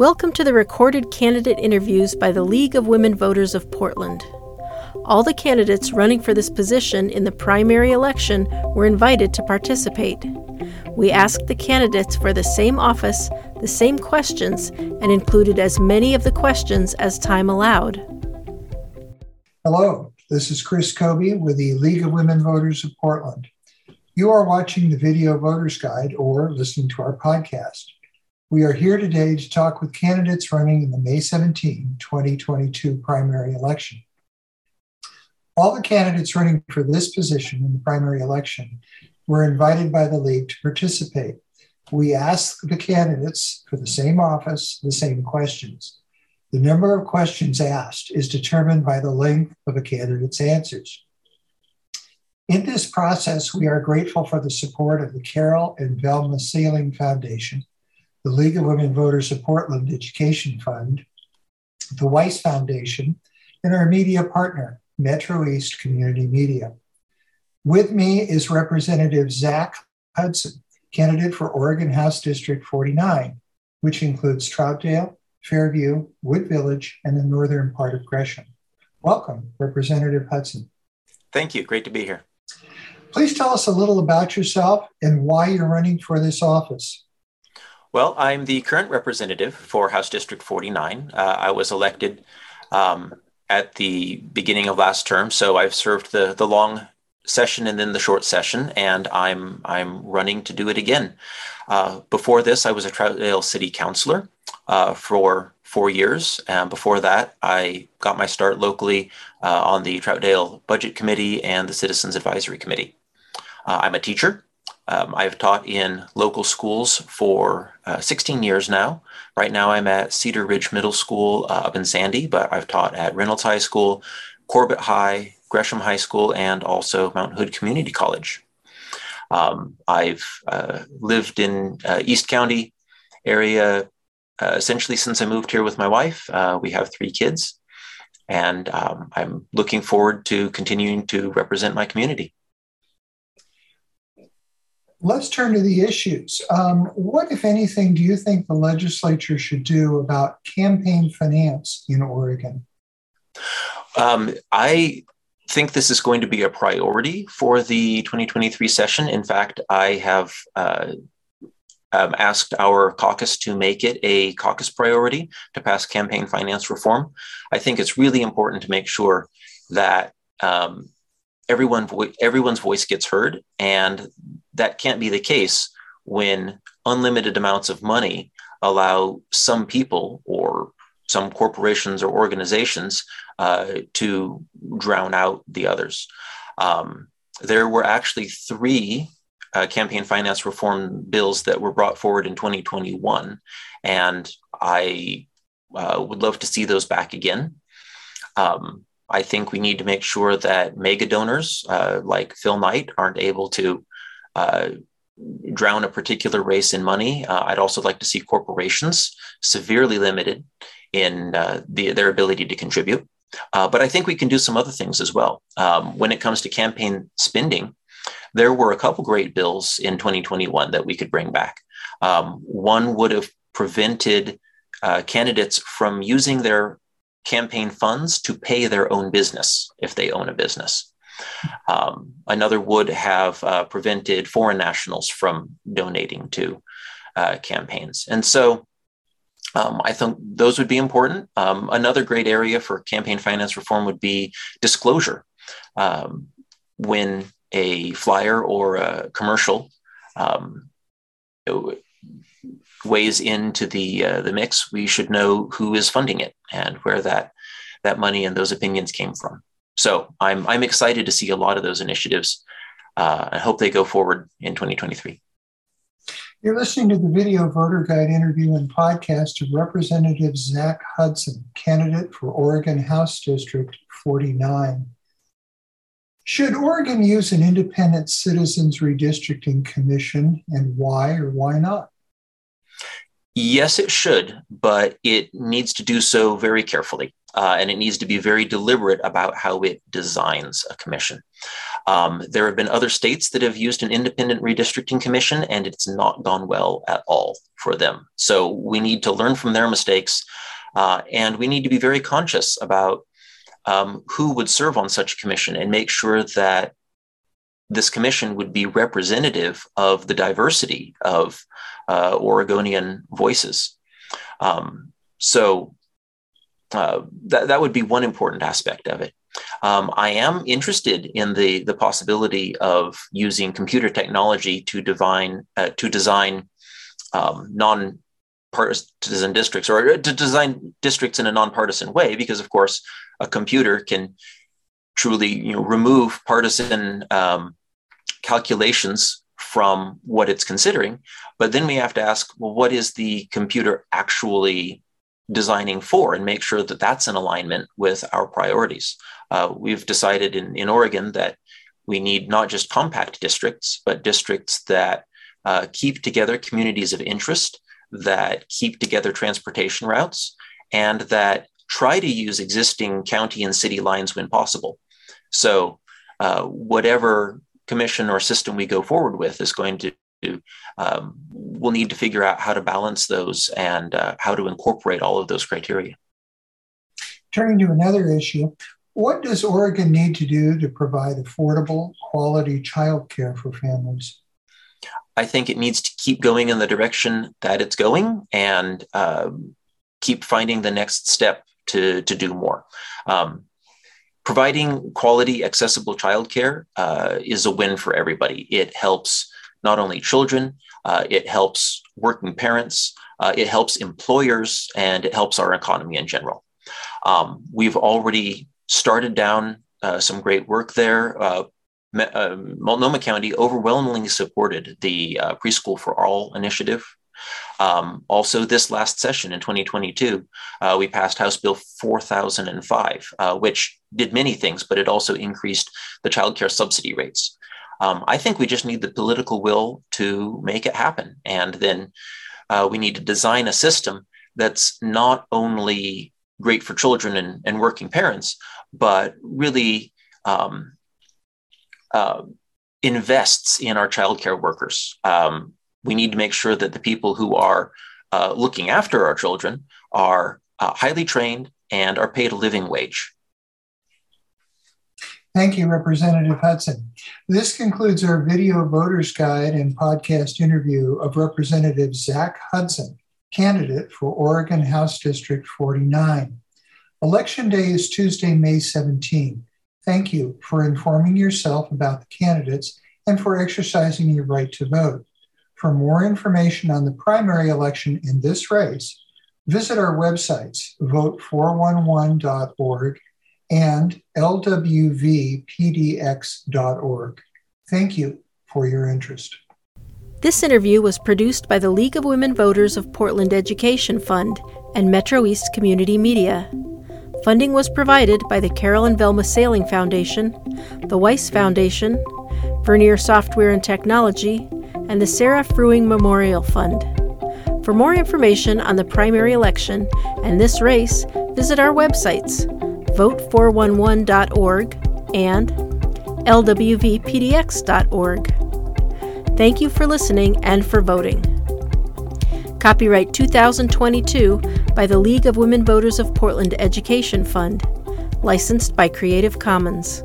Welcome to the recorded candidate interviews by the League of Women Voters of Portland. All the candidates running for this position in the primary election were invited to participate. We asked the candidates for the same office the same questions and included as many of the questions as time allowed. Hello, this is Chris Kobe with the League of Women Voters of Portland. You are watching the Video Voters Guide or listening to our podcast. We are here today to talk with candidates running in the May 17, 2022 primary election. All the candidates running for this position in the primary election were invited by the League to participate. We asked the candidates for the same office the same questions. The number of questions asked is determined by the length of a candidate's answers. In this process, we are grateful for the support of the Carol and Velma Saling Foundation the League of Women Voters of Portland Education Fund, the Weiss Foundation, and our media partner, Metro East Community Media. With me is Representative Zach Hudson, candidate for Oregon House District 49, which includes Troutdale, Fairview, Wood Village, and the northern part of Gresham. Welcome, Representative Hudson. Thank you. Great to be here. Please tell us a little about yourself and why you're running for this office. Well, I'm the current representative for House District 49. Uh, I was elected um, at the beginning of last term, so I've served the the long session and then the short session, and I'm I'm running to do it again. Uh, before this, I was a Troutdale City Councilor uh, for four years. And before that, I got my start locally uh, on the Troutdale Budget Committee and the Citizens Advisory Committee. Uh, I'm a teacher. Um, I've taught in local schools for uh, 16 years now. Right now, I'm at Cedar Ridge Middle School uh, up in Sandy, but I've taught at Reynolds High School, Corbett High, Gresham High School, and also Mount Hood Community College. Um, I've uh, lived in uh, East County area uh, essentially since I moved here with my wife. Uh, we have three kids, and um, I'm looking forward to continuing to represent my community let's turn to the issues. Um, what, if anything, do you think the legislature should do about campaign finance in Oregon? Um, I think this is going to be a priority for the 2023 session. In fact, I have uh, um, asked our caucus to make it a caucus priority to pass campaign finance reform. I think it's really important to make sure that um, everyone vo- everyone's voice gets heard, and that can't be the case when unlimited amounts of money allow some people or some corporations or organizations uh, to drown out the others. Um, there were actually three uh, campaign finance reform bills that were brought forward in 2021, and I uh, would love to see those back again. Um, I think we need to make sure that mega donors uh, like Phil Knight aren't able to uh, drown a particular race in money. Uh, I'd also like to see corporations severely limited in uh, the, their ability to contribute. Uh, but I think we can do some other things as well. Um, when it comes to campaign spending, there were a couple great bills in 2021 that we could bring back. Um, one would have prevented uh, candidates from using their campaign funds to pay their own business if they own a business. Um, another would have uh, prevented foreign nationals from donating to uh, campaigns. And so um, I think those would be important. Um, another great area for campaign finance reform would be disclosure. Um, when a flyer or a commercial um, weighs into the uh, the mix, we should know who is funding it and where that that money and those opinions came from. So I'm I'm excited to see a lot of those initiatives. Uh, I hope they go forward in 2023. You're listening to the Video Voter Guide interview and podcast of Representative Zach Hudson, candidate for Oregon House District 49. Should Oregon use an independent citizens redistricting commission and why or why not? Yes, it should, but it needs to do so very carefully. uh, and it needs to be very deliberate about how it designs a commission. Um, there have been other states that have used an independent redistricting commission, and it's not gone well at all for them. So we need to learn from their mistakes, uh, and we need to be very conscious about um, who would serve on such a commission and make sure that this commission would be representative of the diversity of uh, Oregonian voices. Um, so uh, that, that would be one important aspect of it. Um, I am interested in the, the possibility of using computer technology to, divine, uh, to design um, non partisan districts or to design districts in a nonpartisan way, because of course a computer can truly you know, remove partisan um, calculations from what it's considering. But then we have to ask, well, what is the computer actually designing for and make sure that that's in alignment with our priorities. Uh, we've decided in, in Oregon that we need not just compact districts, but districts that uh, keep together communities of interest, that keep together transportation routes, and that try to use existing county and city lines when possible. So, uh, whatever commission or system we go forward with is going to um, we'll need to figure out how to balance those and uh, how to incorporate all of those criteria. Turning to another issue, what does Oregon need to do to provide affordable, quality childcare for families? I think it needs to keep going in the direction that it's going and um, keep finding the next step to, to do more. Um, providing quality, accessible childcare uh, is a win for everybody. It helps not only children, uh, it helps working parents, uh, it helps employers, and it helps our economy in general. Um, we've already started down uh, some great work there. Uh, uh, Multnomah County overwhelmingly supported the Preschool for All initiative. Um, also, this last session in 2022, we passed House Bill 4005, which did many things, but it also increased the child care subsidy rates. Um, I think we just need the political will to make it happen. And then uh, we need to design a system that's not only great for children and, and working parents, but really um, uh, invests in our childcare workers. Um, we need to make sure that the people who are uh, looking after our children are uh, highly trained and are paid a living wage. Thank you, Representative Hudson. This concludes our video voters guide and podcast interview of Representative Zach Hudson, candidate for Oregon House District 49. Election day is Tuesday, May 17. Thank you for informing yourself about the candidates and for exercising your right to vote. For more information on the primary election in this race, visit our websites, vote411.org and lwvpdx.org. Thank you for your interest. This interview was produced by the League of Women Voters of Portland Education Fund and Metro East Community Media. Funding was provided by the Carol and Velma Saling Foundation, the Weiss Foundation, Vernier Software and Technology, and the Sarah Fruing Memorial Fund. For more information on the primary election and this race, visit our websites vote411.org and lwvpdx.org. Thank you for listening and for voting. Copyright 2022 by the League of Women Voters of Portland Education Fund, licensed by Creative Commons.